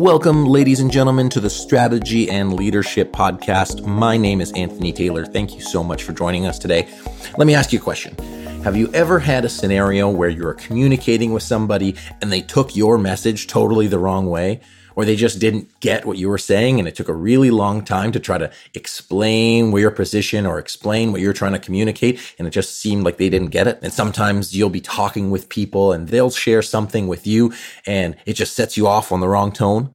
Welcome, ladies and gentlemen, to the Strategy and Leadership Podcast. My name is Anthony Taylor. Thank you so much for joining us today. Let me ask you a question. Have you ever had a scenario where you're communicating with somebody and they took your message totally the wrong way? Or they just didn't get what you were saying and it took a really long time to try to explain your position or explain what you're trying to communicate. And it just seemed like they didn't get it. And sometimes you'll be talking with people and they'll share something with you and it just sets you off on the wrong tone.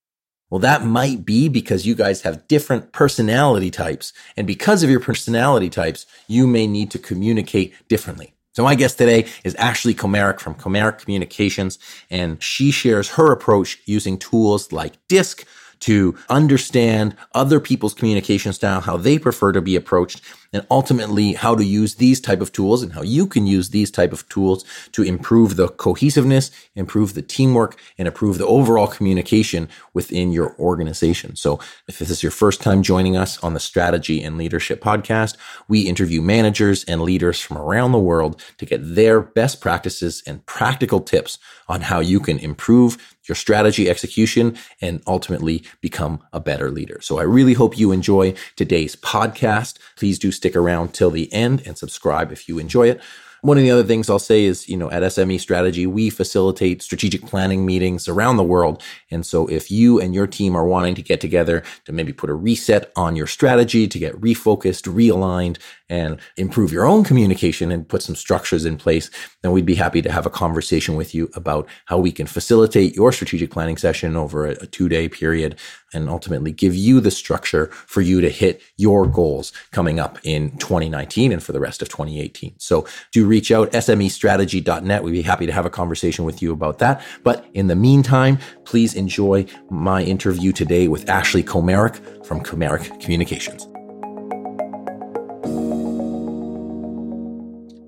Well, that might be because you guys have different personality types. And because of your personality types, you may need to communicate differently. So my guest today is Ashley Komaric from Komaric Communications, and she shares her approach using tools like DISC to understand other people's communication style, how they prefer to be approached, and ultimately how to use these type of tools and how you can use these type of tools to improve the cohesiveness, improve the teamwork, and improve the overall communication within your organization. So if this is your first time joining us on the Strategy and Leadership podcast, we interview managers and leaders from around the world to get their best practices and practical tips on how you can improve your strategy execution and ultimately become a better leader. So I really hope you enjoy today's podcast. Please do stick around till the end and subscribe if you enjoy it. One of the other things I'll say is, you know, at SME Strategy, we facilitate strategic planning meetings around the world. And so if you and your team are wanting to get together to maybe put a reset on your strategy, to get refocused, realigned, and improve your own communication and put some structures in place, then we'd be happy to have a conversation with you about how we can facilitate your strategic planning session over a, a two day period and ultimately give you the structure for you to hit your goals coming up in 2019 and for the rest of 2018. So do reach out smestrategy.net. We'd be happy to have a conversation with you about that. But in the meantime, please enjoy my interview today with Ashley Komaric from Komaric Communications.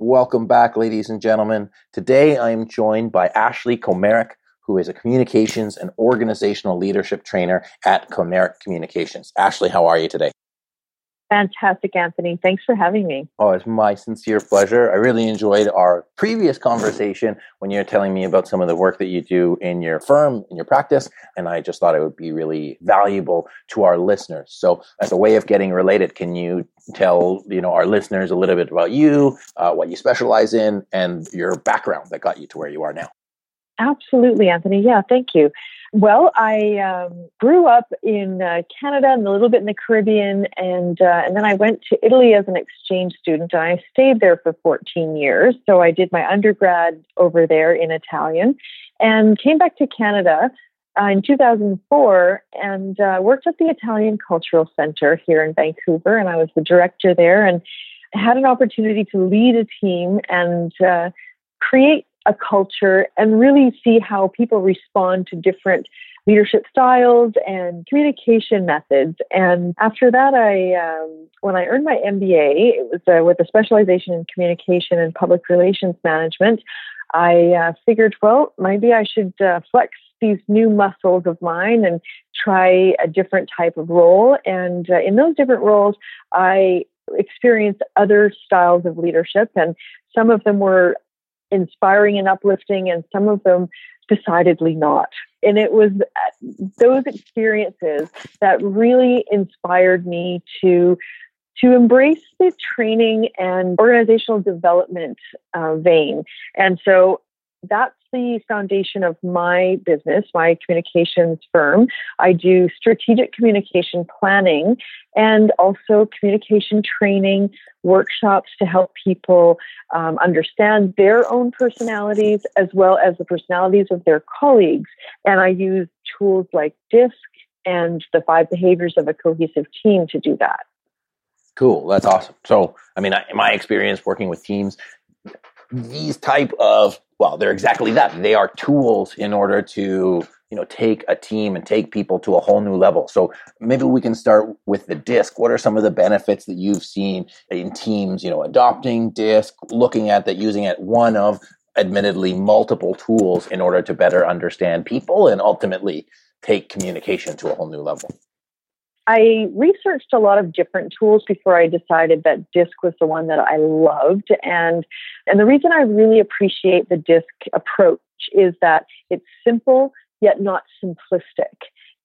Welcome back, ladies and gentlemen. Today I am joined by Ashley Komaric, who is a communications and organizational leadership trainer at Komaric Communications. Ashley, how are you today? Fantastic, Anthony. Thanks for having me. Oh, it's my sincere pleasure. I really enjoyed our previous conversation when you're telling me about some of the work that you do in your firm, in your practice, and I just thought it would be really valuable to our listeners. So, as a way of getting related, can you tell you know our listeners a little bit about you, uh, what you specialize in, and your background that got you to where you are now? Absolutely, Anthony. Yeah, thank you. Well, I um, grew up in uh, Canada and a little bit in the Caribbean, and uh, and then I went to Italy as an exchange student. And I stayed there for 14 years. So I did my undergrad over there in Italian, and came back to Canada uh, in 2004 and uh, worked at the Italian Cultural Center here in Vancouver, and I was the director there, and had an opportunity to lead a team and uh, create a culture and really see how people respond to different leadership styles and communication methods. And after that, I um, when I earned my MBA, it was uh, with a specialization in communication and public relations management. I uh, figured, well, maybe I should uh, flex these new muscles of mine and try a different type of role. And uh, in those different roles, I experienced other styles of leadership, and some of them were inspiring and uplifting, and some of them decidedly not. And it was those experiences that really inspired me to to embrace the training and organizational development uh, vein. And so that's the foundation of my business, my communications firm. I do strategic communication planning and also communication training workshops to help people um, understand their own personalities as well as the personalities of their colleagues. And I use tools like DISC and the five behaviors of a cohesive team to do that. Cool. That's awesome. So, I mean, in my experience working with teams, these type of well, they're exactly that. They are tools in order to, you know, take a team and take people to a whole new level. So maybe we can start with the disc. What are some of the benefits that you've seen in teams, you know, adopting disc, looking at that, using it one of admittedly multiple tools in order to better understand people and ultimately take communication to a whole new level? I researched a lot of different tools before I decided that DISC was the one that I loved. And, and the reason I really appreciate the DISC approach is that it's simple yet not simplistic.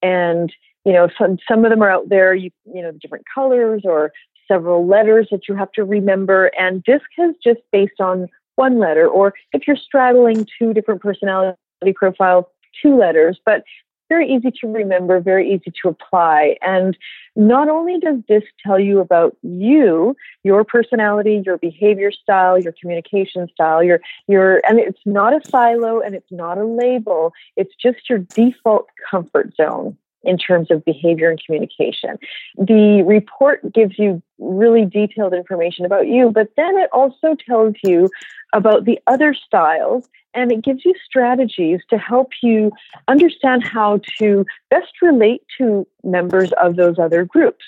And, you know, some, some of them are out there, you, you know, different colors or several letters that you have to remember. And DISC is just based on one letter, or if you're straddling two different personality profiles, two letters. But very easy to remember, very easy to apply. And not only does this tell you about you, your personality, your behavior style, your communication style, your your and it's not a silo and it's not a label. It's just your default comfort zone in terms of behavior and communication. The report gives you really detailed information about you, but then it also tells you about the other styles and it gives you strategies to help you understand how to best relate to members of those other groups.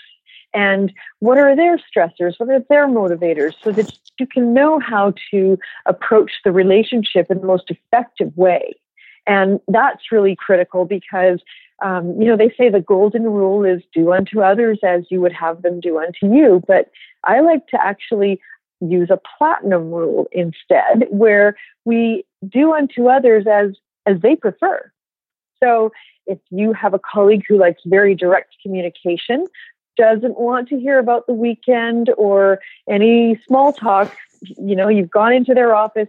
And what are their stressors? What are their motivators? So that you can know how to approach the relationship in the most effective way. And that's really critical because um, you know, they say the golden rule is do unto others as you would have them do unto you. But I like to actually use a platinum rule instead, where we do unto others as as they prefer. So if you have a colleague who likes very direct communication, doesn't want to hear about the weekend or any small talk, you know, you've gone into their office,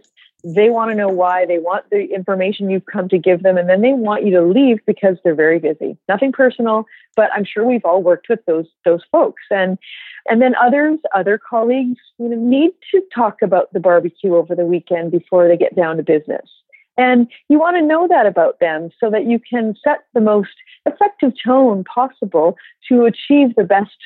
they want to know why, they want the information you've come to give them, and then they want you to leave because they're very busy. Nothing personal, but I'm sure we've all worked with those those folks. And and then others, other colleagues, you know, need to talk about the barbecue over the weekend before they get down to business. And you want to know that about them so that you can set the most effective tone possible to achieve the best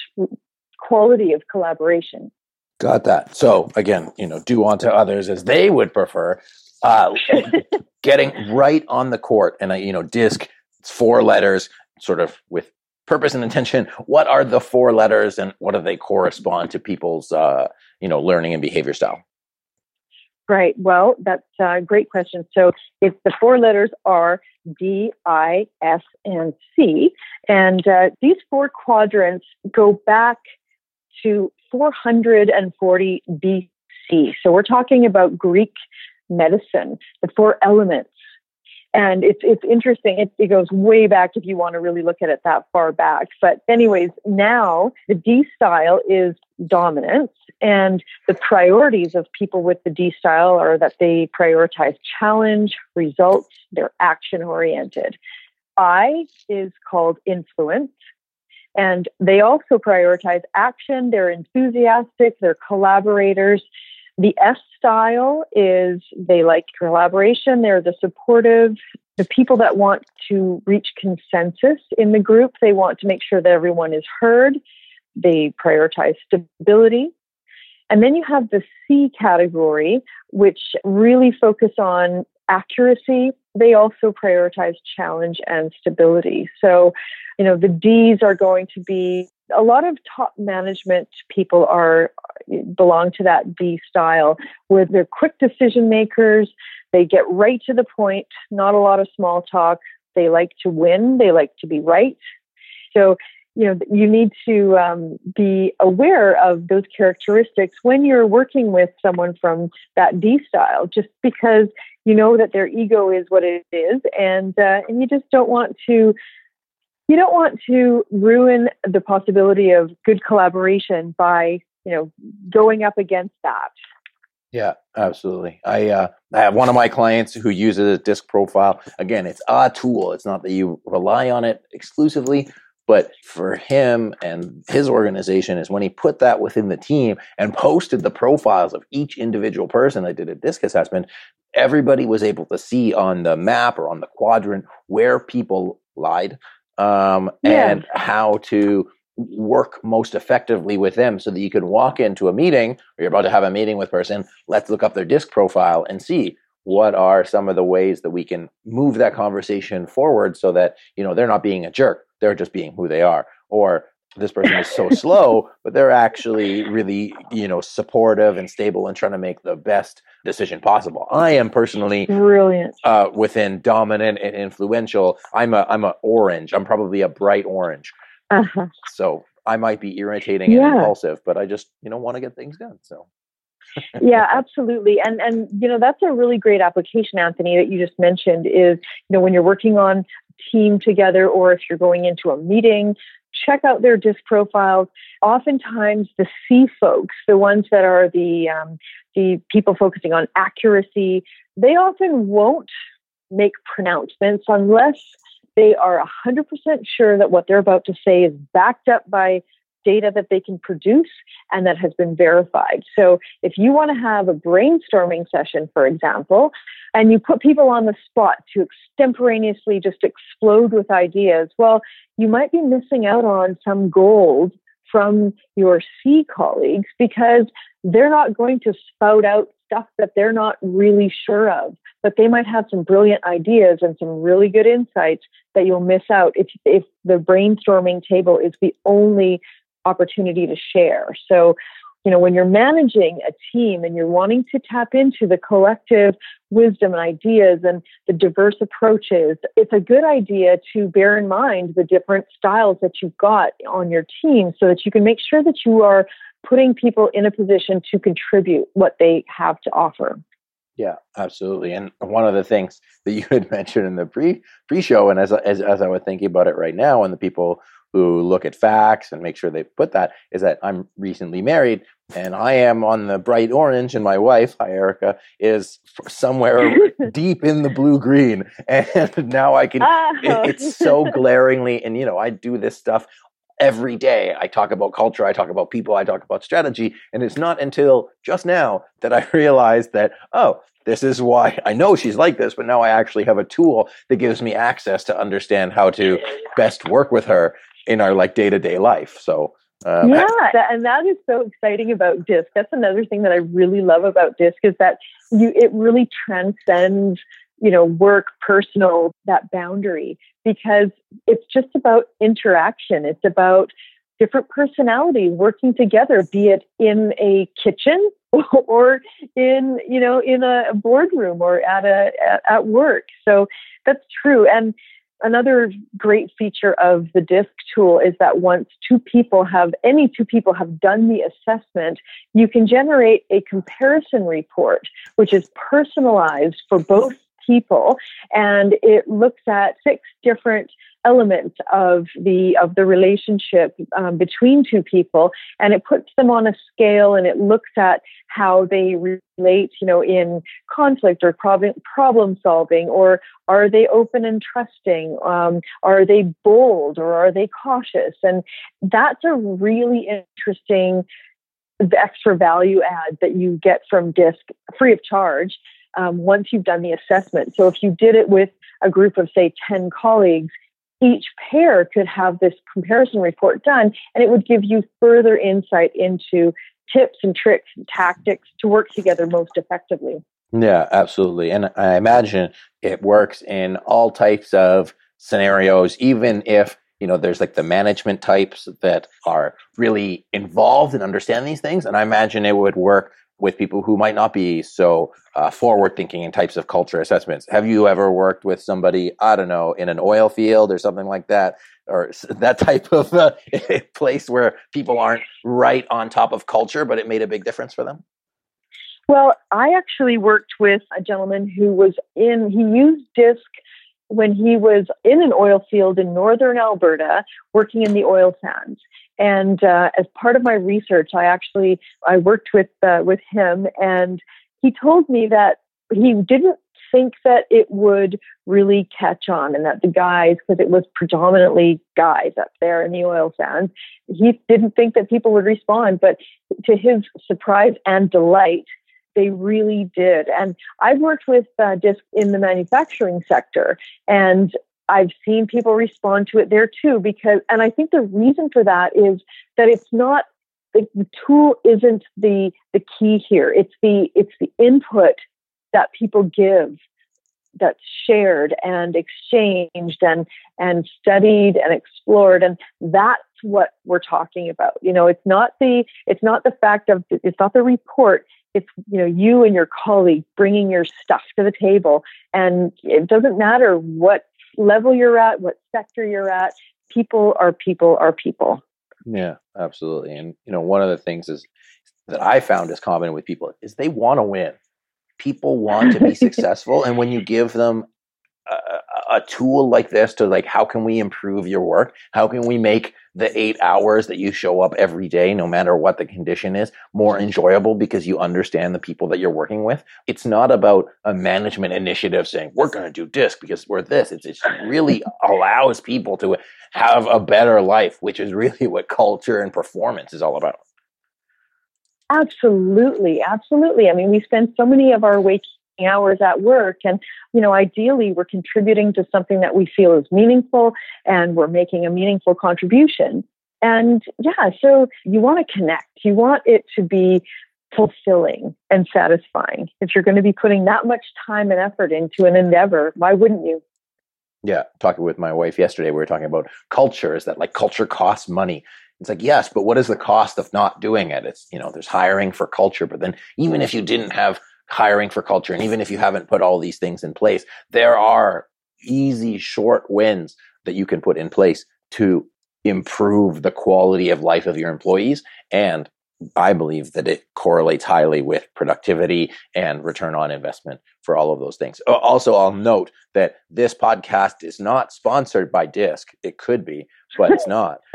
quality of collaboration. Got that. So again, you know, do unto others as they would prefer. Uh, getting right on the court, and I, you know, disc. It's four letters, sort of with purpose and intention. What are the four letters, and what do they correspond to people's, uh, you know, learning and behavior style? Right. Well, that's a great question. So it's the four letters are D, I, S, and C. And uh, these four quadrants go back to 440 BC. So we're talking about Greek medicine, the four elements. And it's it's interesting. It, it goes way back if you want to really look at it that far back. But anyways, now the D style is dominance, and the priorities of people with the D style are that they prioritize challenge, results, they're action oriented. I is called influence, and they also prioritize action. They're enthusiastic, they're collaborators. The S style is they like collaboration, they're the supportive, the people that want to reach consensus in the group. They want to make sure that everyone is heard. They prioritize stability. And then you have the C category, which really focus on accuracy. They also prioritize challenge and stability. So you know, the D's are going to be a lot of top management people are belong to that D style where they're quick decision makers. They get right to the point, not a lot of small talk. They like to win. They like to be right. So, you know, you need to um, be aware of those characteristics when you're working with someone from that D style, just because you know that their ego is what it is, and uh, and you just don't want to you don't want to ruin the possibility of good collaboration by you know going up against that. Yeah absolutely. I uh, i have one of my clients who uses a disc profile. Again it's a tool. It's not that you rely on it exclusively but for him and his organization is when he put that within the team and posted the profiles of each individual person that did a disc assessment everybody was able to see on the map or on the quadrant where people lied um, yeah. and how to work most effectively with them so that you can walk into a meeting or you're about to have a meeting with person let's look up their disc profile and see what are some of the ways that we can move that conversation forward so that you know they're not being a jerk they're just being who they are or this person is so slow, but they're actually really, you know, supportive and stable and trying to make the best decision possible. I am personally brilliant uh, within dominant and influential. I'm a I'm a orange. I'm probably a bright orange. Uh-huh. So I might be irritating yeah. and impulsive, but I just you know want to get things done. So yeah, absolutely. And and you know that's a really great application, Anthony, that you just mentioned is you know when you're working on team together or if you're going into a meeting, check out their disc profiles. Oftentimes, the C folks, the ones that are the um, the people focusing on accuracy, they often won't make pronouncements unless they are 100% sure that what they're about to say is backed up by data that they can produce and that has been verified. So if you want to have a brainstorming session, for example, and you put people on the spot to extemporaneously just explode with ideas, well, you might be missing out on some gold from your C colleagues because they're not going to spout out stuff that they're not really sure of, but they might have some brilliant ideas and some really good insights that you'll miss out if, if the brainstorming table is the only opportunity to share. So, you know, when you're managing a team and you're wanting to tap into the collective wisdom and ideas and the diverse approaches, it's a good idea to bear in mind the different styles that you've got on your team so that you can make sure that you are putting people in a position to contribute what they have to offer. Yeah, absolutely. And one of the things that you had mentioned in the pre pre show, and as as as I was thinking about it right now, and the people who look at facts and make sure they put that is that I'm recently married and I am on the bright orange, and my wife, hi Erica, is somewhere deep in the blue green. And now I can, oh. it, it's so glaringly, and you know, I do this stuff every day. I talk about culture, I talk about people, I talk about strategy. And it's not until just now that I realized that, oh, this is why I know she's like this, but now I actually have a tool that gives me access to understand how to best work with her in our like day to day life. So um, yeah, that, and that is so exciting about DISC. That's another thing that I really love about DISC is that you it really transcends you know work personal that boundary because it's just about interaction. It's about different personalities working together, be it in a kitchen or in you know in a boardroom or at a at work. So that's true, and another great feature of the DISC tool is that once two people have, any two people have done the assessment, you can generate a comparison report, which is personalized for both people. And it looks at six different elements of the of the relationship um, between two people and it puts them on a scale and it looks at how they relate you know in conflict or problem problem solving or are they open and trusting? Um, are they bold or are they cautious? And that's a really interesting extra value add that you get from disc free of charge um, once you've done the assessment. So if you did it with a group of say 10 colleagues each pair could have this comparison report done and it would give you further insight into tips and tricks and tactics to work together most effectively. Yeah, absolutely. And I imagine it works in all types of scenarios, even if you know there's like the management types that are really involved in understanding these things and i imagine it would work with people who might not be so uh, forward thinking in types of culture assessments. Have you ever worked with somebody, I don't know, in an oil field or something like that, or that type of uh, place where people aren't right on top of culture, but it made a big difference for them? Well, I actually worked with a gentleman who was in, he used DISC when he was in an oil field in northern Alberta working in the oil sands. And uh, as part of my research, I actually I worked with uh, with him, and he told me that he didn't think that it would really catch on, and that the guys, because it was predominantly guys up there in the oil sands, he didn't think that people would respond. But to his surprise and delight, they really did. And I've worked with uh, DISC in the manufacturing sector, and I've seen people respond to it there too because, and I think the reason for that is that it's not the, the tool isn't the the key here. It's the it's the input that people give that's shared and exchanged and and studied and explored and that's what we're talking about you know it's not the it's not the fact of it's not the report it's you know you and your colleague bringing your stuff to the table and it doesn't matter what level you're at, what sector you're at. People are people are people. Yeah, absolutely. And you know, one of the things is that I found is common with people is they want to win. People want to be successful, and when you give them a, a tool like this to like how can we improve your work how can we make the eight hours that you show up every day no matter what the condition is more enjoyable because you understand the people that you're working with. It's not about a management initiative saying we're going to do disc because we're this. It's, it really allows people to have a better life which is really what culture and performance is all about. Absolutely, absolutely. I mean, we spend so many of our waking hours at work. And you know ideally we're contributing to something that we feel is meaningful and we're making a meaningful contribution. And yeah so you want to connect. You want it to be fulfilling and satisfying. If you're going to be putting that much time and effort into an endeavor why wouldn't you? Yeah talking with my wife yesterday we were talking about culture. Is that like culture costs money? It's like, yes, but what is the cost of not doing it? It's, you know, there's hiring for culture, but then even if you didn't have hiring for culture, and even if you haven't put all these things in place, there are easy, short wins that you can put in place to improve the quality of life of your employees and I believe that it correlates highly with productivity and return on investment for all of those things. Also, I'll note that this podcast is not sponsored by Disc. It could be, but it's not.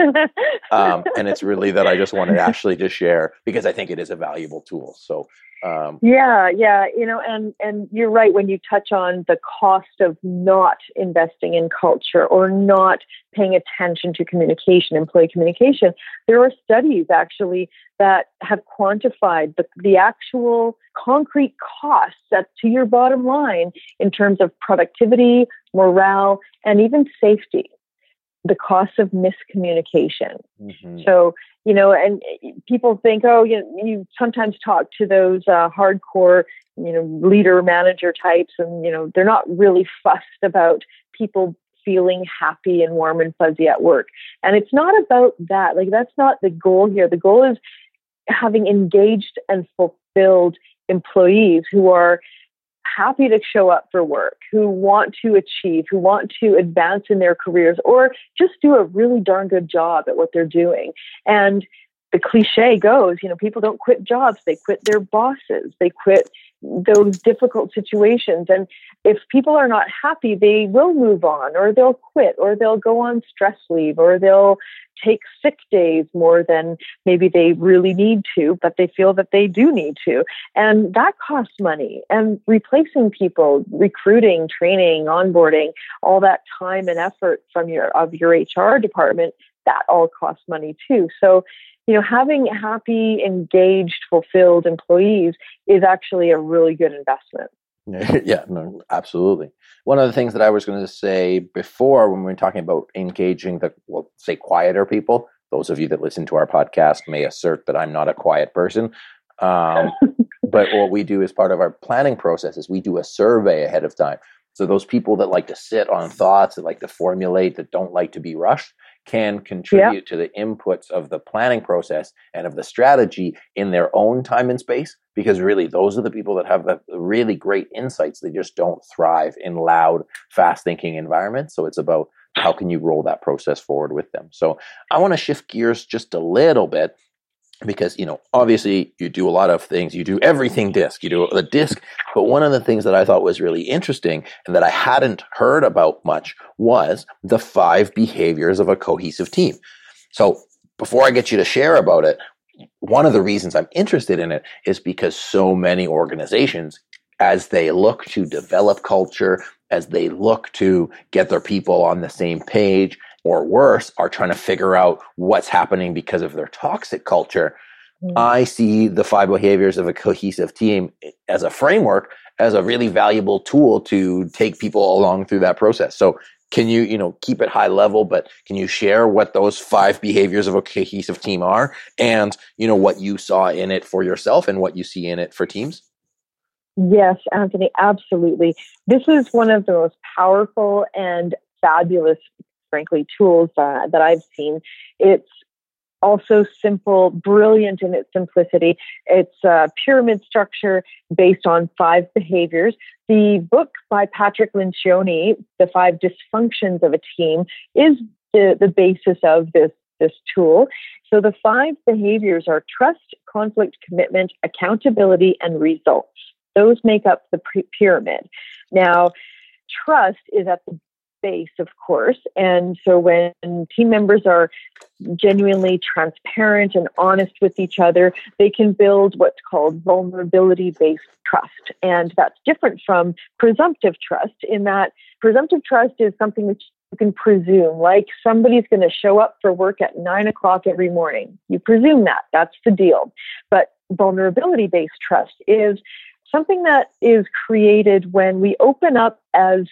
um, and it's really that I just wanted Ashley to share because I think it is a valuable tool. So um, yeah, yeah, you know, and and you're right when you touch on the cost of not investing in culture or not paying attention to communication, employee communication. There are studies actually that have quantified the, the actual concrete costs that to your bottom line in terms of productivity, morale, and even safety the cost of miscommunication. Mm-hmm. So, you know, and people think, oh, you know, you sometimes talk to those uh, hardcore, you know, leader manager types, and, you know, they're not really fussed about people feeling happy and warm and fuzzy at work. And it's not about that. Like, that's not the goal here. The goal is having engaged and fulfilled employees who are happy to show up for work, who want to achieve, who want to advance in their careers, or just do a really darn good job at what they're doing. And the cliche goes, you know, people don't quit jobs, they quit their bosses, they quit those difficult situations. And if people are not happy, they will move on, or they'll quit, or they'll go on stress leave, or they'll take sick days more than maybe they really need to, but they feel that they do need to. And that costs money. And replacing people, recruiting, training, onboarding, all that time and effort from your of your HR department, that all costs money too. So you know, having happy, engaged, fulfilled employees is actually a really good investment. yeah, no, absolutely. One of the things that I was going to say before when we were talking about engaging the, well, say, quieter people, those of you that listen to our podcast may assert that I'm not a quiet person. Um, but what we do as part of our planning process is we do a survey ahead of time. So those people that like to sit on thoughts, that like to formulate, that don't like to be rushed, can contribute yeah. to the inputs of the planning process and of the strategy in their own time and space because really those are the people that have the really great insights. They just don't thrive in loud fast thinking environments. So it's about how can you roll that process forward with them. So i want to shift gears just a little bit because you know obviously you do a lot of things. You do everything disc. You do the disc. But one of the things that i thought was really interesting and that i hadn't heard about much was the five behaviors of a cohesive team. So before i get you to share about it one of the reasons i'm interested in it is because so many organizations as they look to develop culture as they look to get their people on the same page or worse, are trying to figure out what's happening because of their toxic culture. Mm-hmm. I see the five behaviors of a cohesive team as a framework, as a really valuable tool to take people along through that process. So, can you, you know, keep it high level, but can you share what those five behaviors of a cohesive team are, and you know what you saw in it for yourself and what you see in it for teams? Yes, Anthony, absolutely. This is one of the most powerful and fabulous frankly, tools uh, that I've seen. It's also simple, brilliant in its simplicity. It's a pyramid structure based on five behaviors. The book by Patrick Lencioni, The Five Dysfunctions of a Team, is the, the basis of this, this tool. So the five behaviors are trust, conflict, commitment, accountability, and results. Those make up the pyramid. Now, trust is at the base, of course. And so when team members are genuinely transparent and honest with each other, they can build what's called vulnerability based trust. And that's different from presumptive trust in that presumptive trust is something which you can presume, like somebody's going to show up for work at nine o'clock every morning. You presume that. That's the deal. But vulnerability based trust is something that is created when we open up as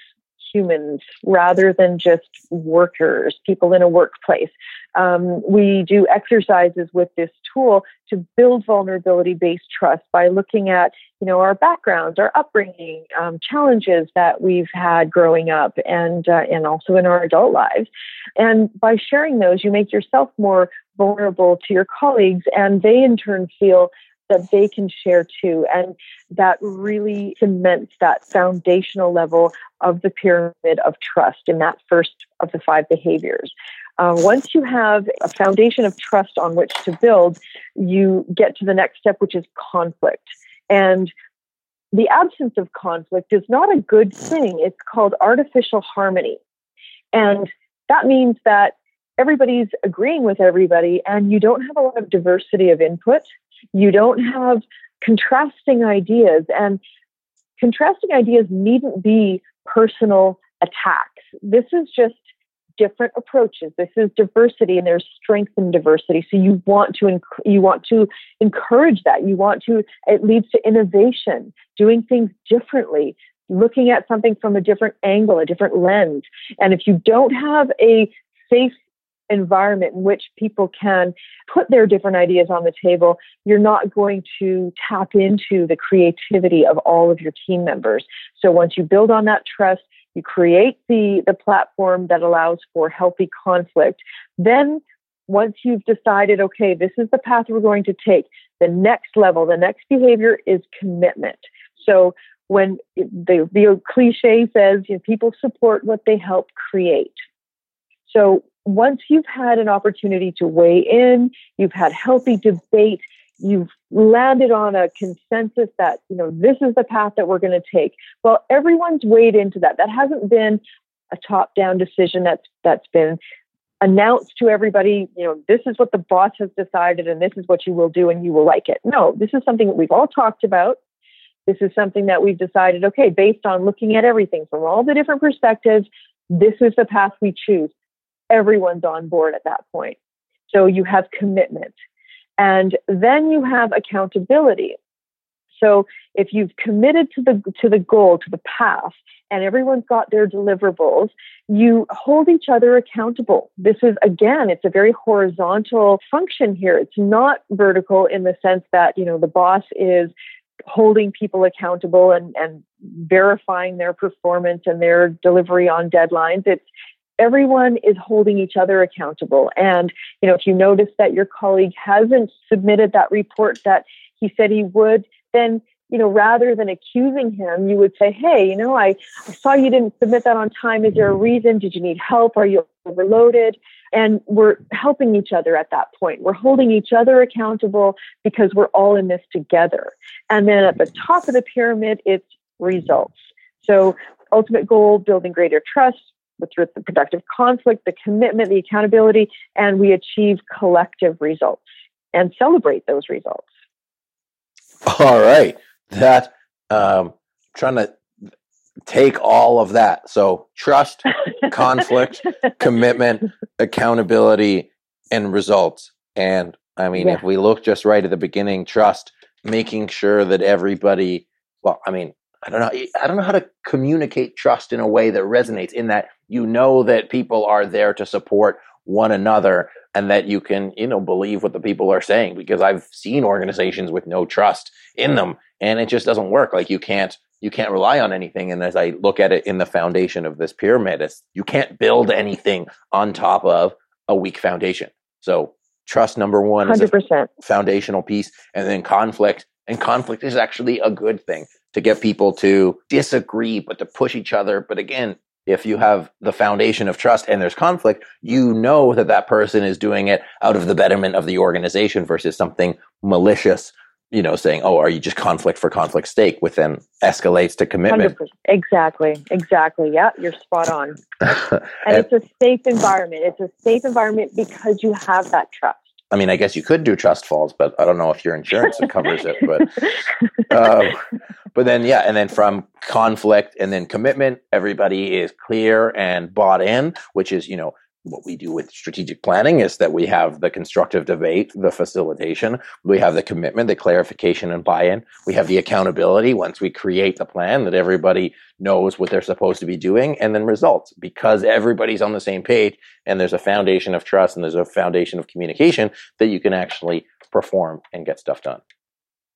humans rather than just workers, people in a workplace. Um, we do exercises with this tool to build vulnerability based trust by looking at, you know, our backgrounds, our upbringing, um, challenges that we've had growing up, and uh, and also in our adult lives. And by sharing those, you make yourself more vulnerable to your colleagues, and they in turn feel that they can share too. And that really cements that foundational level of the pyramid of trust in that first of the five behaviors. Uh, once you have a foundation of trust on which to build, you get to the next step, which is conflict. And the absence of conflict is not a good thing. It's called artificial harmony. And that means that everybody's agreeing with everybody and you don't have a lot of diversity of input. You don't have contrasting ideas and contrasting ideas needn't be personal attacks. This is just different approaches. This is diversity and there's strength in diversity. So you want to, you want to encourage that. You want to, it leads to innovation, doing things differently, looking at something from a different angle, a different lens. And if you don't have a safe environment in which people can put their different ideas on the table, you're not going to tap into the creativity of all of your team members. So once you build on that trust, you create the, the platform that allows for healthy conflict. Then once you've decided, okay, this is the path we're going to take, the next level, the next behavior is commitment. So when the, the cliche says, you know, people support what they help create. So once you've had an opportunity to weigh in, you've had healthy debate, you've landed on a consensus that, you know, this is the path that we're going to take. Well, everyone's weighed into that. That hasn't been a top down decision that's that's been announced to everybody, you know, this is what the boss has decided and this is what you will do and you will like it. No, this is something that we've all talked about. This is something that we've decided, okay, based on looking at everything from all the different perspectives, this is the path we choose everyone's on board at that point. So you have commitment. And then you have accountability. So if you've committed to the to the goal, to the path, and everyone's got their deliverables, you hold each other accountable. This is again, it's a very horizontal function here. It's not vertical in the sense that, you know, the boss is holding people accountable and, and verifying their performance and their delivery on deadlines. It's everyone is holding each other accountable. And, you know, if you notice that your colleague hasn't submitted that report that he said he would, then, you know, rather than accusing him, you would say, hey, you know, I, I saw you didn't submit that on time. Is there a reason? Did you need help? Are you overloaded? And we're helping each other at that point. We're holding each other accountable because we're all in this together. And then at the top of the pyramid, it's results. So ultimate goal, building greater trust, through the productive conflict, the commitment, the accountability, and we achieve collective results and celebrate those results. All right. That um trying to take all of that. So trust, conflict, commitment, accountability, and results. And I mean, yeah. if we look just right at the beginning, trust, making sure that everybody, well, I mean, I don't know. I don't know how to communicate trust in a way that resonates. In that you know that people are there to support one another, and that you can, you know, believe what the people are saying. Because I've seen organizations with no trust in them, and it just doesn't work. Like you can't you can't rely on anything. And as I look at it in the foundation of this pyramid, it's, you can't build anything on top of a weak foundation. So trust number one 100%. is a foundational piece, and then conflict. And conflict is actually a good thing to get people to disagree, but to push each other. But again, if you have the foundation of trust and there's conflict, you know that that person is doing it out of the betterment of the organization versus something malicious, you know, saying, "Oh, are you just conflict for conflict's sake?" Which then escalates to commitment. 100%. Exactly, exactly. Yeah, you're spot on. and, and it's a safe environment. It's a safe environment because you have that trust. I mean, I guess you could do trust falls, but I don't know if your insurance covers it. But, uh, but then yeah, and then from conflict and then commitment, everybody is clear and bought in, which is you know what we do with strategic planning is that we have the constructive debate, the facilitation, we have the commitment, the clarification and buy-in, we have the accountability once we create the plan that everybody knows what they're supposed to be doing, and then results. Because everybody's on the same page and there's a foundation of trust and there's a foundation of communication that you can actually perform and get stuff done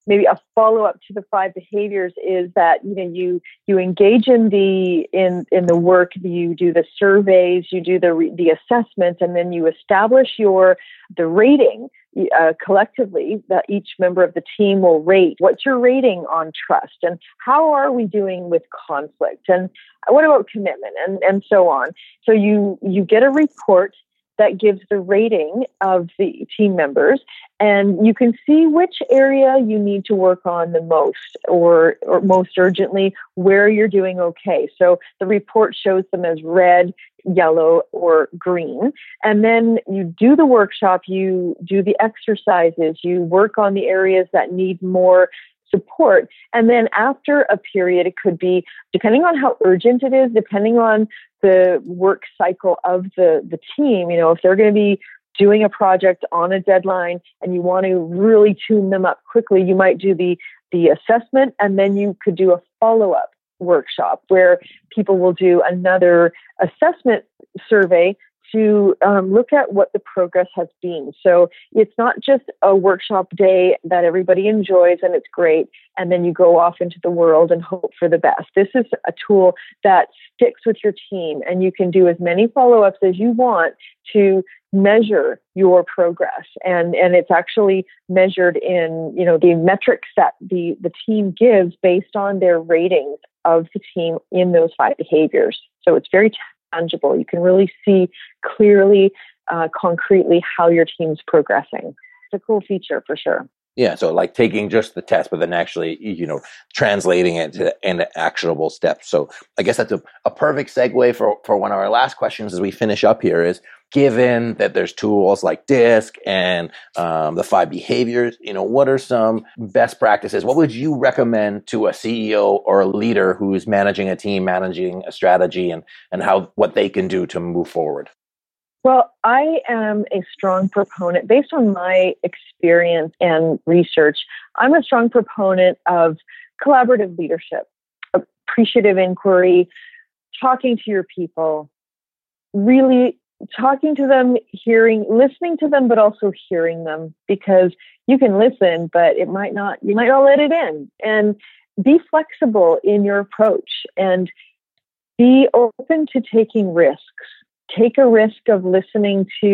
maybe a follow up to the five behaviors is that you know you you engage in the in in the work you do the surveys you do the the assessments and then you establish your the rating uh, collectively that each member of the team will rate. What's your rating on trust? And how are we doing with conflict? And what about commitment? And and so on. So you you get a report that gives the rating of the team members. And you can see which area you need to work on the most or, or most urgently where you're doing okay. So the report shows them as red yellow or green. And then you do the workshop you do the exercises you work on the areas that need more support. And then after a period, it could be, depending on how urgent it is, depending on the work cycle of the, the team, you know, if they're going to be doing a project on a deadline and you want to really tune them up quickly, you might do the, the assessment and then you could do a follow up workshop where people will do another assessment survey to um, look at what the progress has been. So it's not just a workshop day that everybody enjoys and it's great, and then you go off into the world and hope for the best. This is a tool that sticks with your team, and you can do as many follow ups as you want to measure your progress and and it's actually measured in you know the metrics that the the team gives based on their ratings of the team in those five behaviors so it's very tangible. You can really see clearly, uh, concretely how your team's progressing. It's a cool feature for sure. Yeah, so like taking just the test, but then actually, you know, translating it into, actionable steps. So I guess that's a, a perfect segue for, for one of our last questions as we finish up here is given that there's tools like DISC and um, the five behaviors, you know, what are some best practices? What would you recommend to a CEO or a leader who's managing a team, managing a strategy, and and how what they can do to move forward? Well, I am a strong proponent, based on my experience and research, I'm a strong proponent of collaborative leadership, appreciative inquiry, talking to your people, really talking to them, hearing, listening to them, but also hearing them because you can listen, but it might not, you might not let it in. And be flexible in your approach and be open to taking risks. Take a risk of listening to,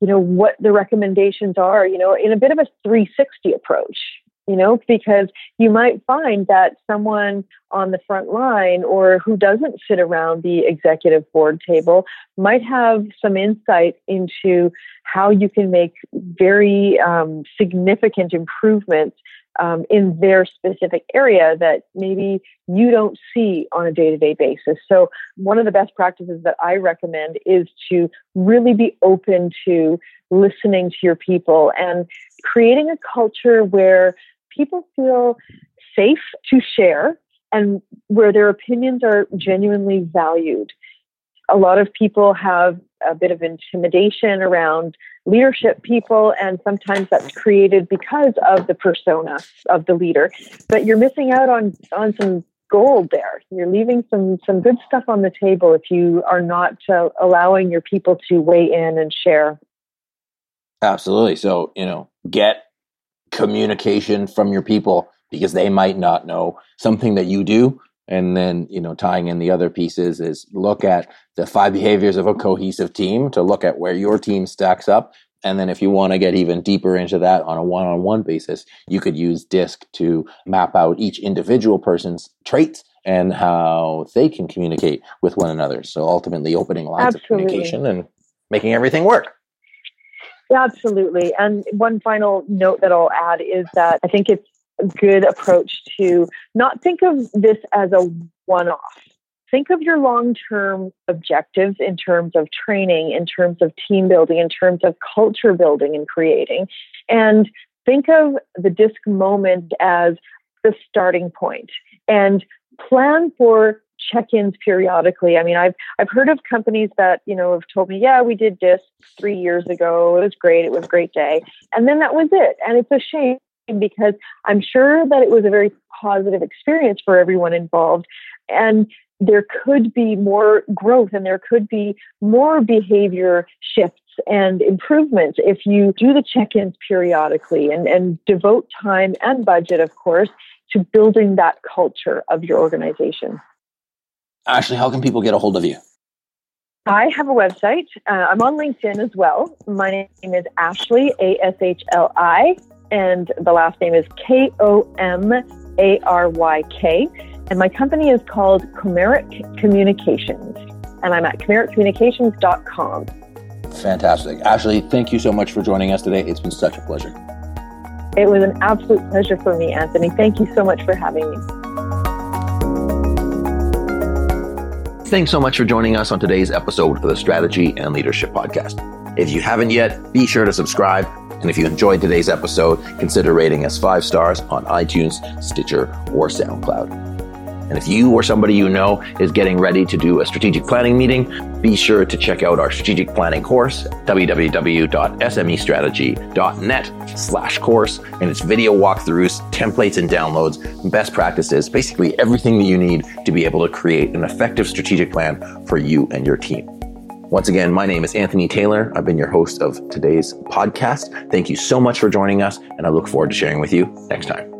you know, what the recommendations are, you know, in a bit of a 360 approach you know, because you might find that someone on the front line or who doesn't sit around the executive board table might have some insight into how you can make very um, significant improvements um, in their specific area that maybe you don't see on a day to day basis. So, one of the best practices that I recommend is to really be open to listening to your people and creating a culture where people feel safe to share and where their opinions are genuinely valued. A lot of people have a bit of intimidation around leadership people, and sometimes that's created because of the persona of the leader. But you're missing out on, on some gold there. You're leaving some some good stuff on the table if you are not uh, allowing your people to weigh in and share. Absolutely. So you know, get communication from your people because they might not know something that you do. And then you know tying in the other pieces is look at the five behaviors of a cohesive team to look at where your team stacks up. And then if you want to get even deeper into that on a one-on-one basis you could use disc to map out each individual person's traits and how they can communicate with one another. So ultimately opening lines Absolutely. of communication and making everything work Absolutely. And one final note that I'll add is that I think it's a good approach to not think of this as a one off. Think of your long term objectives in terms of training, in terms of team building, in terms of culture building and creating. And think of the disc moment as the starting point and plan for check-ins periodically. I mean, I've I've heard of companies that you know have told me, yeah, we did this three years ago. It was great. It was a great day, and then that was it. And it's a shame because I'm sure that it was a very positive experience for everyone involved, and there could be more growth and there could be more behavior shifts and improvements if you do the check-ins periodically and, and devote time and budget, of course, to building that culture of your organization. Ashli, how can people get a hold of you? I have a website. Uh, I'm on LinkedIn as well. My name is Ashli, A S H L I, and the last name is K O M A R Y K. And my company is called Komaryk Communications, and I'm at komarykcommunications.com. Fantastic. Ashli, thank you so much for joining us today. It's been such a pleasure. It was an absolute pleasure for me, Anthony. Thank you so much for having me. Thanks so much for joining us on today's episode of the Strategy and Leadership Podcast. If you haven't yet, be sure to subscribe. And if you enjoyed today's episode, consider rating us five stars on iTunes, Stitcher, or SoundCloud. And if you or somebody you know is getting ready to do a strategic planning meeting, be sure to check out our strategic planning course, www.smestrategy.net slash course, and its video walkthroughs, templates and downloads, best practices, basically everything that you need to be able to create an effective strategic plan for you and your team. Once again, my name is Anthony Taylor. I've been your host of today's podcast. Thank you so much for joining us, and I look forward to sharing with you next time.